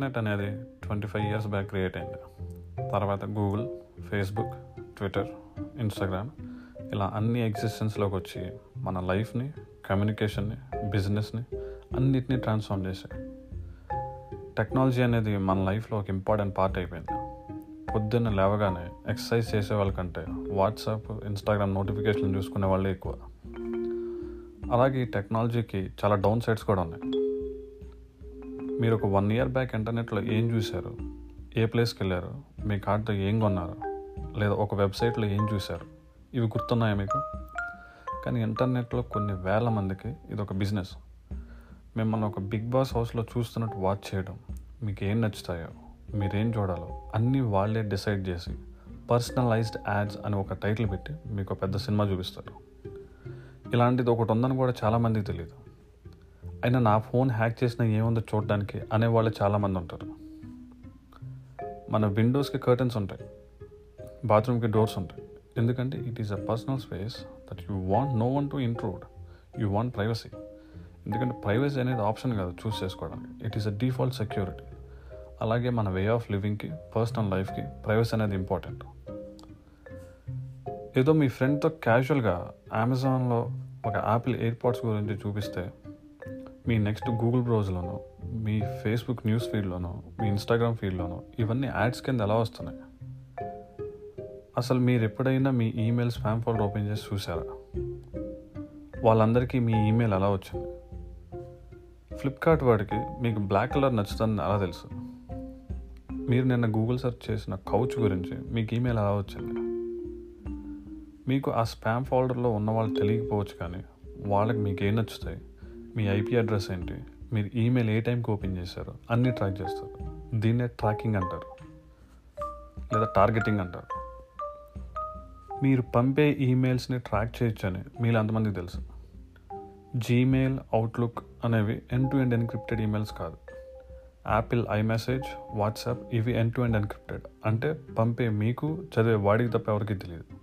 Internet అనేది twenty five years back create అయింది. తర్వాత గూగుల్ ఫేస్బుక్ ట్విట్టర్ ఇన్స్టాగ్రామ్ ఇలా అన్ని ఎగ్జిస్టెన్స్లోకి వచ్చి మన లైఫ్ని కమ్యూనికేషన్ని బిజినెస్ని అన్నిటినీ ట్రాన్స్ఫార్మ్ చేశాయి. టెక్నాలజీ అనేది మన లైఫ్లో ఒక ఇంపార్టెంట్ పార్ట్ అయిపోయింది. పొద్దున్న లేవగానే ఎక్సర్సైజ్ చేసే వాళ్ళకంటే వాట్సాప్ ఇన్స్టాగ్రామ్ నోటిఫికేషన్ చూసుకునే వాళ్ళే ఎక్కువ. అలాగే ఈ టెక్నాలజీకి చాలా డౌన్ సైడ్స్ కూడా ఉన్నాయి. మీరు ఒక వన్ ఇయర్ బ్యాక్ ఇంటర్నెట్లో ఏం చూశారు? ఏ ప్లేస్కి వెళ్ళారు మీ కార్డ్తో ఏం కొన్నారు? లేదా ఒక వెబ్సైట్లో ఏం చూశారు? ఇవి గుర్తున్నాయా మీకు? కానీ ఇంటర్నెట్లో కొన్ని వేల మందికి ఇది ఒక బిజినెస్ మిమ్మల్ని ఒక బిగ్ బాస్ హౌస్లో చూస్తున్నట్టు వాచ్ చేయడం మీకు ఏం నచ్చుతాయో మీరేం చూడాలో అన్నీ వాళ్ళే డిసైడ్ చేసి పర్సనలైజ్డ్ యాడ్స్ అని ఒక టైటిల్ పెట్టి మీకు ఒక పెద్ద సినిమా చూపిస్తారు. ఇలాంటిది ఒకటి ఉందని కూడా చాలామందికి తెలియదు. అయినా నా ఫోన్ హ్యాక్ చేసిన ఏముందో చూడడానికి అనేవాళ్ళు చాలామంది ఉంటారు. మన విండోస్కి కర్టన్స్ ఉంటాయి. బాత్రూమ్కి డోర్స్ ఉంటాయి. ఎందుకంటే it is a personal space that you want no one to intrude you want privacy ఎందుకంటే ప్రైవసీ అనేది ఆప్షన్ కాదు చూస్ చేసుకోవడానికి. It is a default security అలాగే మన వే ఆఫ్ లివింగ్కి పర్సనల్ లైఫ్కి ప్రైవసీ అనేది ఇంపార్టెంట్ ఏదో మీ ఫ్రెండ్తో క్యాజువల్గా అమెజాన్లో ఒక యాపిల్ ఎయిర్పాడ్స్ గురించి చూపిస్తే మీ నెక్స్ట్ గూగుల్ బ్రౌజ్లోనో మీ ఫేస్బుక్ న్యూస్ ఫీడ్లోనో మీ ఇన్స్టాగ్రామ్ ఫీడ్లోనో ఇవన్నీ యాడ్స్ కింద ఎలా వస్తున్నాయి? అసలు మీరు ఎప్పుడైనా మీ ఈమెయిల్ స్పామ్ ఫోల్డర్ ఓపెన్ చేసి చూసారా వాళ్ళందరికీ మీ ఈమెయిల్ ఎలా వచ్చింది? ఫ్లిప్కార్ట్ వాడికి మీకు బ్లాక్ కలర్ నచ్చుతుందని ఎలా తెలుసు? మీరు నిన్న గూగుల్ సెర్చ్ చేసిన కౌచ్ గురించి మీకు ఈమెయిల్ ఎలా వచ్చింది? మీకు ఆ స్పామ్ ఫోల్డర్లో ఉన్న వాళ్ళు తెలియకపోవచ్చు కానీ వాళ్ళకి మీకు ఏం నచ్చుతాయి? మీ ఐపీ అడ్రస్ ఏంటి? మీరు ఈమెయిల్ ఏ టైంకి ఓపెన్ చేశారు? అన్నీ ట్రాక్ చేస్తారు. దీన్నే ట్రాకింగ్ అంటారు. లేదా టార్గెటింగ్ అంటారు. మీరు పంపే ఈమెయిల్స్ని ట్రాక్ చేయొచ్చని మీరు అంతమందికి తెలుసు. జీమెయిల్ అవుట్లుక్ అనేవి end to end encrypted emails కాదు. యాపిల్ ఐమెసేజ్ వాట్సాప్ ఇవి ఎన్ టు ఎండ్ ఎన్క్రిప్టెడ్ అంటే పంపే మీకు చదివే వాడికి తప్ప ఎవరికి తెలియదు.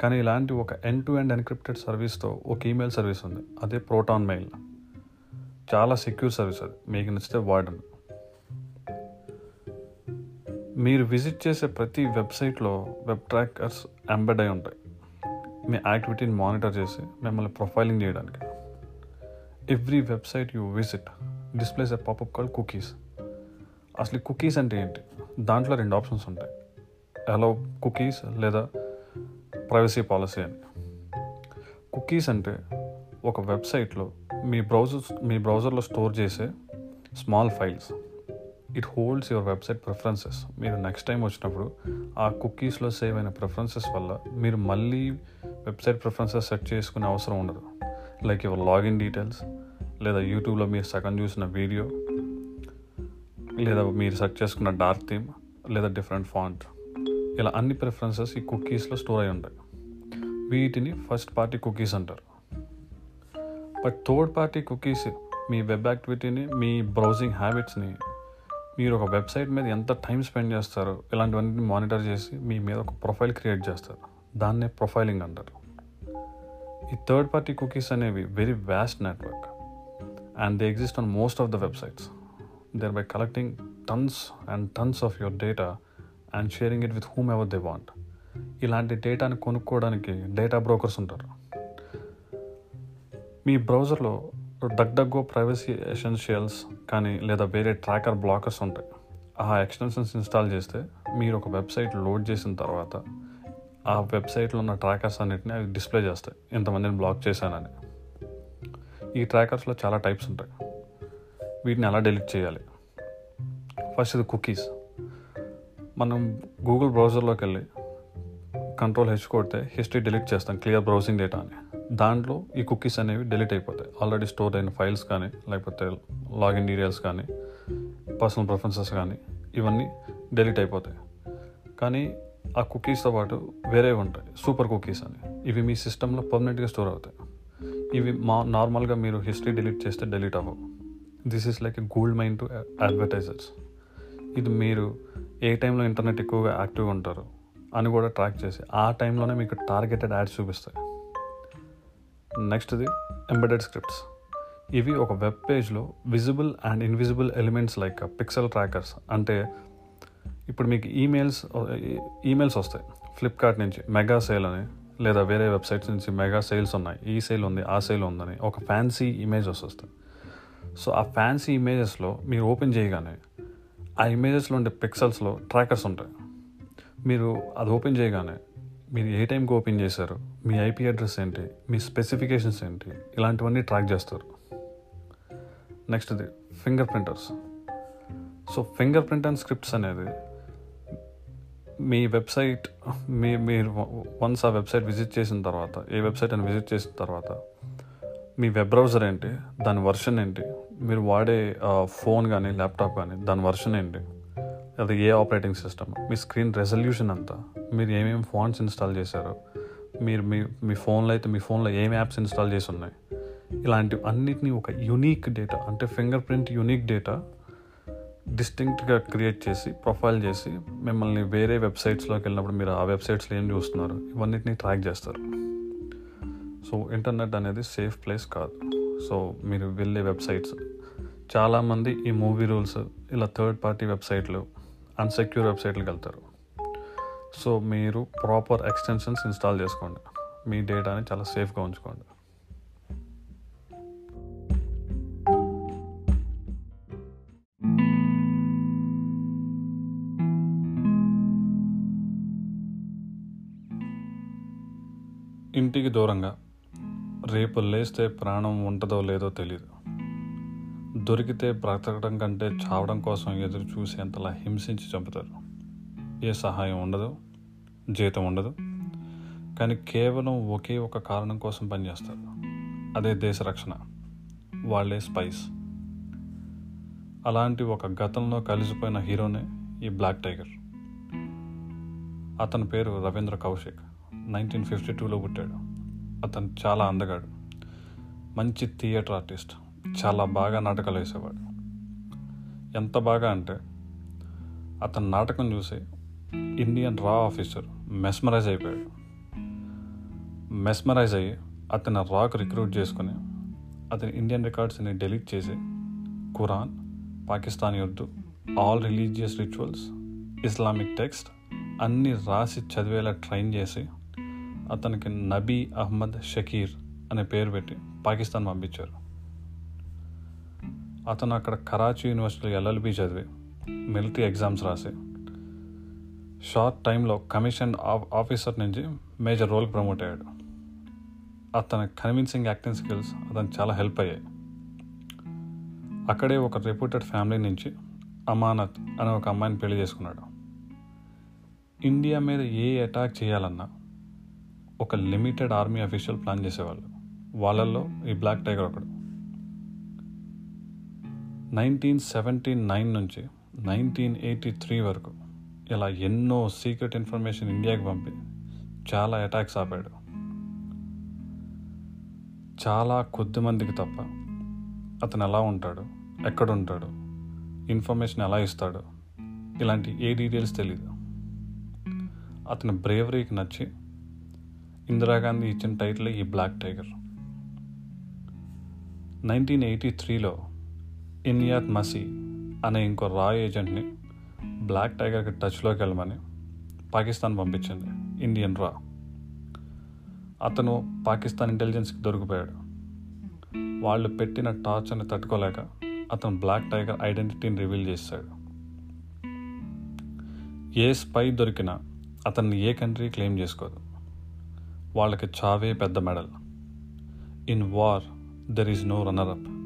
కానీ ఇలాంటి ఒక ఎండ్ టు ఎండ్ ఎన్క్రిప్టెడ్ సర్వీస్తో ఒక ఈమెయిల్ సర్వీస్ ఉంది. అదే ప్రోటాన్ మెయిల్ చాలా సెక్యూర్ సర్వీస్ అది. మీకు నచ్చితే వాడండి. మీరు విజిట్ చేసే ప్రతి వెబ్సైట్లో వెబ్ ట్రాకర్స్ ఎంబెడ్ అయి ఉంటాయి. మీ యాక్టివిటీని మానిటర్ చేసి మిమ్మల్ని ప్రొఫైలింగ్ చేయడానికి. Every website you visit displays a popup call cookies అసలు కుకీస్ అంటే ఏంటి? దాంట్లో రెండు ఆప్షన్స్ ఉంటాయి. అలో కుకీస్ లేదా ప్రైవసీ పాలసీ అని. కుకీస్ అంటే ఒక వెబ్సైట్లో మీ బ్రౌజర్ మీ బ్రౌజర్లో స్టోర్ చేసే small files. It holds your website preferences. మీరు నెక్స్ట్ టైం వచ్చినప్పుడు ఆ కుకీస్లో సేవ్ అయిన ప్రిఫరెన్సెస్ వల్ల మీరు మళ్ళీ వెబ్సైట్ ప్రిఫరెన్సెస్ సెట్ చేసుకునే అవసరం ఉండదు. లైక్ యువర్ లాగిన్ డీటెయిల్స్ లేదా యూట్యూబ్లో మీరు సగం చూసిన వీడియో లేదా మీరు సెర్చ్ చేసుకున్న డార్క్ థీమ్ లేదా డిఫరెంట్ ఫాంట్. ఇలా అన్ని ప్రిఫరెన్సెస్ ఈ కుకీస్లో స్టోర్ అయి ఉంటాయి. వీటిని ఫస్ట్ పార్టీ కుకీస్ అంటారు. బట్ థర్డ్ పార్టీ కుకీస్ మీ వెబ్ యాక్టివిటీని మీ బ్రౌజింగ్ హ్యాబిట్స్ని మీరు ఒక వెబ్సైట్ మీద ఎంత టైం స్పెండ్ చేస్తారో ఇలాంటివన్నీ మానిటర్ చేసి మీ మీద ఒక ప్రొఫైల్ క్రియేట్ చేస్తారు. దాన్నే ప్రొఫైలింగ్ అంటారు. ఈ థర్డ్ పార్టీ కుకీస్ అనేవి very vast network and they exist on most of the websites thereby collecting tons and tons of your data and sharing it with whomever they want ఇలాంటి డేటాని కొనుక్కోవడానికి data brokers ఉంటారు. మీ బ్రౌజర్లో Doug డగ్గో privacy essentials కానీ లేదా వేరే tracker blockers ఉంటాయి. ఆ ఎక్స్టెన్షన్స్ ఇన్స్టాల్ చేస్తే మీరు ఒక వెబ్సైట్ లోడ్ చేసిన తర్వాత ఆ వెబ్సైట్లో ఉన్న ట్రాకర్స్ అన్నిటిని అవి డిస్ప్లే చేస్తాయి. ఇంతమందిని బ్లాక్ చేశానని. ఈ ట్రాకర్స్లో చాలా టైప్స్ ఉంటాయి. వీటిని ఎలా డిలీట్ చేయాలి? ఫస్ట్ ఇది కుకీస్ మనం గూగుల్ బ్రౌజర్లోకి వెళ్ళి కంట్రోల్ హెచ్ కొడితే హిస్టరీ డిలీట్ చేస్తాం క్లియర్ బ్రౌజింగ్ డేటా అని. దాంట్లో ఈ కుకీస్ అనేవి డిలీట్ అయిపోతాయి. ఆల్రెడీ స్టోర్ అయిన ఫైల్స్ కానీ లేకపోతే లాగిన్ డీటెయిల్స్ కానీ పర్సనల్ ప్రిఫరెన్సెస్ కానీ ఇవన్నీ డిలీట్ అయిపోతాయి. కానీ ఆ కుకీస్తో పాటు వేరే ఉంటాయి సూపర్ కుకీస్ అని. ఇవి మీ సిస్టంలో పర్మనెంట్గా స్టోర్ అవుతాయి. ఇవి మా నార్మల్గా మీరు హిస్టరీ డిలీట్ చేస్తే డిలీట్ అవ్వవు. This is like a gold mine to advertisers ఇది మీరు ఏ టైంలో ఇంటర్నెట్ ఎక్కువగా యాక్టివ్గా ఉంటారు అని కూడా ట్రాక్ చేసి ఆ టైంలోనే మీకు టార్గెటెడ్ యాడ్స్ చూపిస్తాయి. నెక్స్ట్ది ఎంబెడెడ్ స్క్రిప్ట్స్. ఇవి ఒక వెబ్ పేజ్లో visible and invisible elements like pixel trackers అంటే ఇప్పుడు మీకు ఈమెయిల్స్ ఈమెయిల్స్ వస్తాయి. ఫ్లిప్కార్ట్ నుంచి మెగా సేల్ అని లేదా వేరే వెబ్సైట్స్ నుంచి మెగా సేల్స్ ఉన్నాయి. ఈ సేల్ ఉంది ఆ సేల్ ఉందని ఒక ఫ్యాన్సీ ఇమేజెస్ వస్తాయి. సో ఆ ఫ్యాన్సీ ఇమేజెస్లో మీరు ఓపెన్ చేయగానే ఆ ఇమేజెస్లో ఉండే పిక్సెల్స్లో ట్రాకర్స్ ఉంటాయి. మీరు అది ఓపెన్ చేయగానే మీరు ఏ టైంకి ఓపెన్ చేశారు మీ ఐపీ అడ్రస్ ఏంటి మీ స్పెసిఫికేషన్స్ ఏంటి ఇలాంటివన్నీ ట్రాక్ చేస్తారు. నెక్స్ట్ది fingerprinters. So fingerprint and scripts అనేది మీ వెబ్సైట్ మీ మీరు వన్స్ ఆ వెబ్సైట్ విజిట్ చేసిన తర్వాత ఏ వెబ్సైట్ అని విజిట్ చేసిన తర్వాత మీ వెబ్ బ్రౌజర్ ఏంటి దాని వర్షన్ ఏంటి మీరు వాడే ఫోన్ కానీ ల్యాప్టాప్ కానీ దాని వర్షన్ ఏంటి? అది ఏ ఆపరేటింగ్ సిస్టమ్? మీ స్క్రీన్ రెజల్యూషన్ అంతా మీరు ఏమేమి ఫాంట్స్ ఇన్స్టాల్ చేశారు? మీరు మీ మీ ఫోన్లో అయితే మీ ఫోన్లో ఏం యాప్స్ ఇన్స్టాల్ చేసి ఉన్నాయి? ఇలాంటి అన్నిటినీ ఒక యునీక్ డేటా అంటే ఫింగర్ ప్రింట్ యునీక్ డేటా డిస్టింక్ట్గా క్రియేట్ చేసి ప్రొఫైల్ చేసి మిమ్మల్ని వేరే వెబ్సైట్స్లోకి వెళ్ళినప్పుడు మీరు ఆ వెబ్సైట్స్లో ఏం చూస్తున్నారు? ఇవన్నిటిని ట్రాక్ చేస్తారు. సో ఇంటర్నెట్ అనేది సేఫ్ ప్లేస్ కాదు. సో మీరు వెళ్ళే వెబ్సైట్స్ చాలామంది ఈ మూవీ రూల్స్ ఇలా థర్డ్ పార్టీ వెబ్సైట్లు అన్సెక్యూర్ వెబ్సైట్లకు వెళ్తారు. సో మీరు ప్రాపర్ ఎక్స్టెన్షన్స్ ఇన్స్టాల్ చేసుకోండి. మీ డేటాని చాలా సేఫ్గా ఉంచుకోండి. ఇంటికి దూరంగా రేపు లేస్తే ప్రాణం ఉంటుందో లేదో తెలియదు దొరికితే బ్రతకడం కంటే చావడం కోసం ఎదురు చూసేంతలా హింసించి చంపుతారు. ఏ సహాయం ఉండదు జీతం ఉండదు కానీ కేవలం ఒకే ఒక కారణం కోసం పనిచేస్తారు. అదే దేశ రక్షణ వాళ్ళే స్పైస్ అలాంటి ఒక గతంలో కలిసిపోయిన హీరోనే ఈ బ్లాక్ టైగర్ అతని పేరు రవీంద్ర కౌశిక్. నైన్టీన్ ఫిఫ్టీ టూలో పుట్టాడు. అతను చాలా అందగాడు. మంచి థియేటర్ ఆర్టిస్ట్ చాలా బాగా నాటకాలు వేసేవాడు. ఎంత బాగా అంటే అతని నాటకం చూసి ఇండియన్ రా ఆఫీసర్ మెస్మరైజ్ అయిపోయాడు. మెస్మరైజ్ అయ్యి అతని రాక్ రిక్రూట్ చేసుకుని అతని ఇండియన్ రికార్డ్స్ని డెలీట్ చేసి Quran Pakistani Urdu all religious rituals Islamic text అన్నీ రాసి చదివేలా ట్రైన్ చేసి అతనికి నబీ అహ్మద్ షకీర్ అనే పేరు పెట్టి పాకిస్తాన్ పంపించారు. అతను అక్కడ కరాచీ యూనివర్సిటీలో ఎల్ఎల్బి చదివి మిలిటరీ ఎగ్జామ్స్ రాసి షార్ట్ టైంలో కమిషన్ ఆఫీసర్ నుంచి మేజర్ రోల్కి ప్రమోట్ అయ్యాడు. అతని కన్విన్సింగ్ యాక్టింగ్ స్కిల్స్ అతను చాలా హెల్ప్ అయ్యాయి. అక్కడే ఒక రెప్యూటెడ్ ఫ్యామిలీ నుంచి అమానత్ అనే ఒక అమ్మాయిని పెళ్ళి చేసుకున్నాడు. ఇండియా మీద ఏ అటాక్ చేయాలన్నా ఒక లిమిటెడ్ ఆర్మీ అఫీషియల్ ప్లాన్ చేసేవాళ్ళు. వాళ్ళల్లో ఈ బ్లాక్ టైగర్ ఒకడు. నైన్టీన్ సెవెంటీ నైన్ నుంచి నైన్టీన్ ఎయిటీ త్రీ వరకు ఇలా ఎన్నో సీక్రెట్ ఇన్ఫర్మేషన్ ఇండియాకి పంపి చాలా అటాక్స్ ఆపాడు. చాలా కొద్ది మందికి తప్ప అతను ఎలా ఉంటాడు ఎక్కడ ఉంటాడు ఇన్ఫర్మేషన్ ఎలా ఇస్తాడు ఇలాంటి ఏ డీటెయిల్స్ తెలీదు. అతని బ్రేవరీకి నచ్చి ఇందిరాగాంధీ ఇచ్చిన టైటిల్ ఈ బ్లాక్ టైగర్. నైన్టీన్ ఎయిటీ త్రీలో ఇనియాత్ మసీ అనే ఇంకో రా ఏజెంట్ని బ్లాక్ టైగర్కి టచ్లోకి వెళ్ళమని పాకిస్తాన్ పంపించింది. ఇండియన్ రా. అతను పాకిస్తాన్ ఇంటెలిజెన్స్కి దొరికిపోయాడు. వాళ్ళు పెట్టిన టార్చర్ని తట్టుకోలేక అతను బ్లాక్ టైగర్ ఐడెంటిటీని రివీల్ చేశాడు. ఏ స్పై దొరికినా అతన్ని ఏ కంట్రీ క్లెయిమ్ చేసుకోదు. వాళ్ళకి చావే పెద్ద medal. In war there is no runner up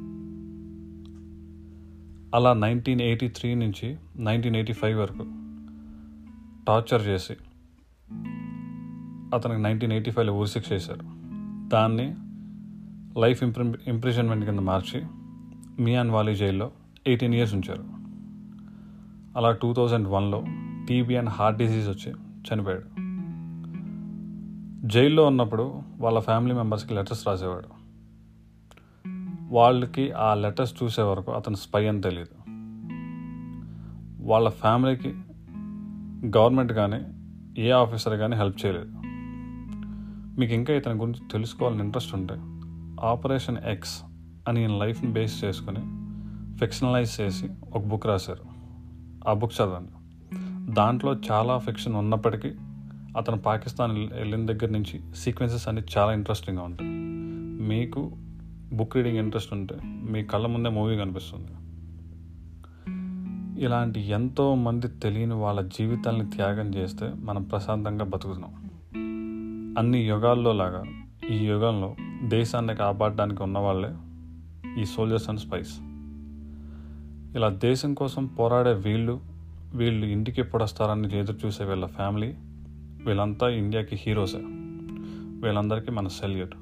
అలా నైన్టీన్ ఎయిటీ త్రీ నుంచి నైన్టీన్ ఎయిటీ ఫైవ్ వరకు టార్చర్ చేసి అతనికి నైన్టీన్ ఎయిటీ ఫైవ్లో ఊరిశిక్ష చేశారు. దాన్ని లైఫ్ ఇంప్రి ఇంప్రిజన్మెంట్ కింద మార్చి మియాన్ వాలీ జైల్లో ఎయిటీన్ ఇయర్స్ ఉంచారు. అలా టూ థౌజండ్ వన్లో టీబీ అండ్ హార్ట్ డిసీజ్ వచ్చి చనిపోయాడు. జైల్లో ఉన్నప్పుడు వాళ్ళ ఫ్యామిలీ మెంబర్స్కి లెటర్స్ రాసేవాడు. వాళ్ళకి ఆ లెటర్స్ చూసే వరకు అతను స్పై అని తెలియదు వాళ్ళ ఫ్యామిలీకి గవర్నమెంట్ కానీ ఏ ఆఫీసర్ కానీ హెల్ప్ చేయలేదు. మీకు ఇంకా ఇతని గురించి తెలుసుకోవాలని ఇంట్రెస్ట్ ఉంటే ఆపరేషన్ ఎక్స్ అని ఈయన లైఫ్ని బేస్ చేసుకొని ఫిక్షనలైజ్ చేసి ఒక బుక్ రాశారు. ఆ బుక్ చదవండి. దాంట్లో చాలా ఫిక్షన్ ఉన్నప్పటికీ అతను పాకిస్తాన్ వెళ్ళిన దగ్గర నుంచి సీక్వెన్సెస్ అన్ని చాలా ఇంట్రెస్టింగ్గా ఉంటాయి. మీకు బుక్ రీడింగ్ ఇంట్రెస్ట్ ఉంటే మీ కళ్ళ ముందే మూవీ కనిపిస్తుంది. ఇలాంటి ఎంతో మంది తెలియని వాళ్ళ జీవితాల్ని త్యాగం చేస్తే మనం ప్రశాంతంగా బతుకుతున్నాం. అన్ని యుగాల్లో లాగా ఈ యుగంలో దేశాన్ని కాపాడడానికి ఉన్నవాళ్ళే ఈ సోల్జర్స్ అండ్ స్పైస్ ఇలా దేశం కోసం పోరాడే వీళ్ళు వీళ్ళు ఇంటికి ఎప్పుడు వస్తారని ఎదురు చూసే వీళ్ళ ఫ్యామిలీ వీళ్ళంతా ఇండియాకి హీరోసే వీళ్ళందరికీ మన సెల్యూట్